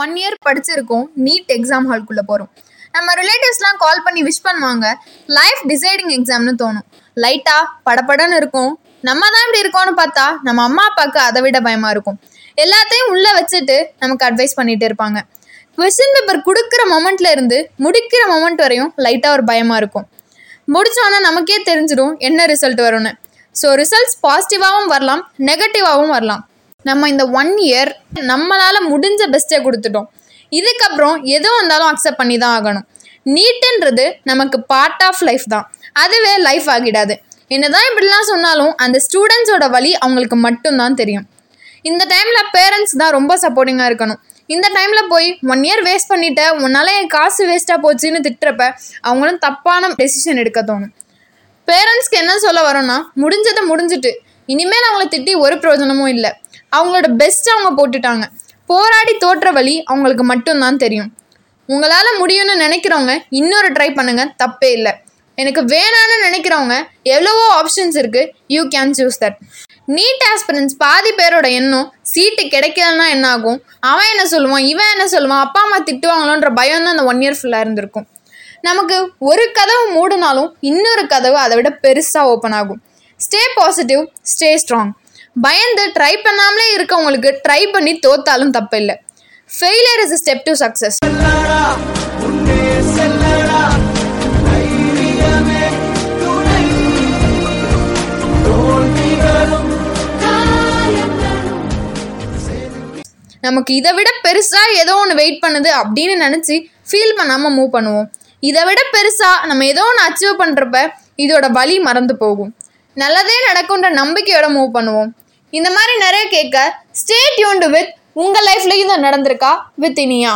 One year படிச்சிருக்கோம் NEET exam ஹால்குள்ளே போகிறோம் நம்ம ரிலேட்டிவ்ஸ்லாம் கால் பண்ணி விஷ் பண்ணுவாங்க லைஃப் டிசைடிங் எக்ஸாம்னு தோணும். லைட்டாக படப்படன்னு இருக்கும். நம்ம தான் இப்படி இருக்கோம்னு பார்த்தா நம்ம அம்மா அப்பாவுக்கு அதை விட பயமாக இருக்கும். எல்லாத்தையும் உள்ளே வச்சுட்டு நமக்கு அட்வைஸ் பண்ணிட்டு இருப்பாங்க. கொஸ்டின் பேப்பர் கொடுக்குற மொமெண்ட்ல இருந்து முடிக்கிற மொமெண்ட் வரையும் லைட்டாக ஒரு பயமாக இருக்கும். முடிச்சோன்னா நமக்கே தெரிஞ்சிடும் என்ன ரிசல்ட் வரும்னு. ஸோ ரிசல்ட்ஸ் பாசிட்டிவாகவும் வரலாம் நெகட்டிவாகவும் வரலாம். நம்ம இந்த ஒன் இயர் நம்மளால் முடிஞ்ச பெஸ்ட்டை கொடுத்துட்டோம். இதுக்கப்புறம் எது வந்தாலும் அக்செப்ட் பண்ணி தான் ஆகணும். நீட்டுன்றது நமக்கு பார்ட் ஆஃப் லைஃப் தான். அதுவே லைஃப் ஆகிடாது. என்னதான் இப்படிலாம் சொன்னாலும் அந்த ஸ்டூடெண்ட்ஸோட வழி அவங்களுக்கு மட்டும்தான் தெரியும். இந்த டைமில் பேரண்ட்ஸ் தான் ரொம்ப சப்போர்ட்டிங்காக இருக்கணும். இந்த டைமில் போய் ஒன் இயர் வேஸ்ட் பண்ணிட்ட உன்னால் என் காசு வேஸ்ட்டாக போச்சுன்னு திட்டுறப்ப அவங்களும் தப்பான டெசிஷன் எடுக்க தோணும். பேரண்ட்ஸ்க்கு என்ன சொல்ல வரோன்னா முடிஞ்சதை முடிஞ்சிட்டு இனிமேல் அவங்கள திட்டி ஒரு பிரயோஜனமும் இல்லை. அவங்களோட பெஸ்ட்டை அவங்க போட்டுட்டாங்க. போராடி தோற்ற வழி அவங்களுக்கு மட்டும்தான் தெரியும். உங்களால் முடியும்னு நினைக்கிறவங்க இன்னொரு ட்ரை பண்ணுங்க தப்பே இல்லை. எனக்கு வேணான்னு நினைக்கிறவங்க எவ்வளவோ ஆப்ஷன்ஸ் இருக்குது you can choose that NEET aspirants பாதி பேரோட எண்ணம் சீட்டு கிடைக்கலன்னா என்ன ஆகும் அவன் என்ன சொல்லுவான் இவன் என்ன சொல்லுவான் அப்பா அம்மா திட்டுவாங்களோன்ற பயம் தான் அந்த ஒன் இயர் ஃபுல்லாக இருந்திருக்கும். நமக்கு ஒரு கதவு மூடினாலும் இன்னொரு கதவு அதை விட பெருசாக ஓப்பன் ஆகும். ஸ்டே பாசிட்டிவ் ஸ்டே ஸ்ட்ராங் பயந்து ட்ரை பண்ணாமலே இருக்கவங்களுக்கு ட்ரை பண்ணி தோத்தாலும் தப்பில்லை. Failure is a step to success நமக்கு இதை விட பெருசாக ஏதோ ஒன்று வெயிட் பண்ணுது அப்படின்னு நினச்சி ஃபீல் பண்ணாமல் மூவ் பண்ணுவோம். இதை விட பெருசாக நம்ம ஏதோ ஒன்று அச்சீவ் பண்ணுறப்ப இதோட வலி மறந்து போகும். நல்லதே நடக்கும்ன்ற நம்பிக்கையோட மூவ் பண்ணுவோம். இந்த மாதிரி நிறைய கேட்க ஸ்டே டியூன்டு வித் உங்கள் லைஃப்லேயும் இதை நடந்திருக்கா? வித் இனியா.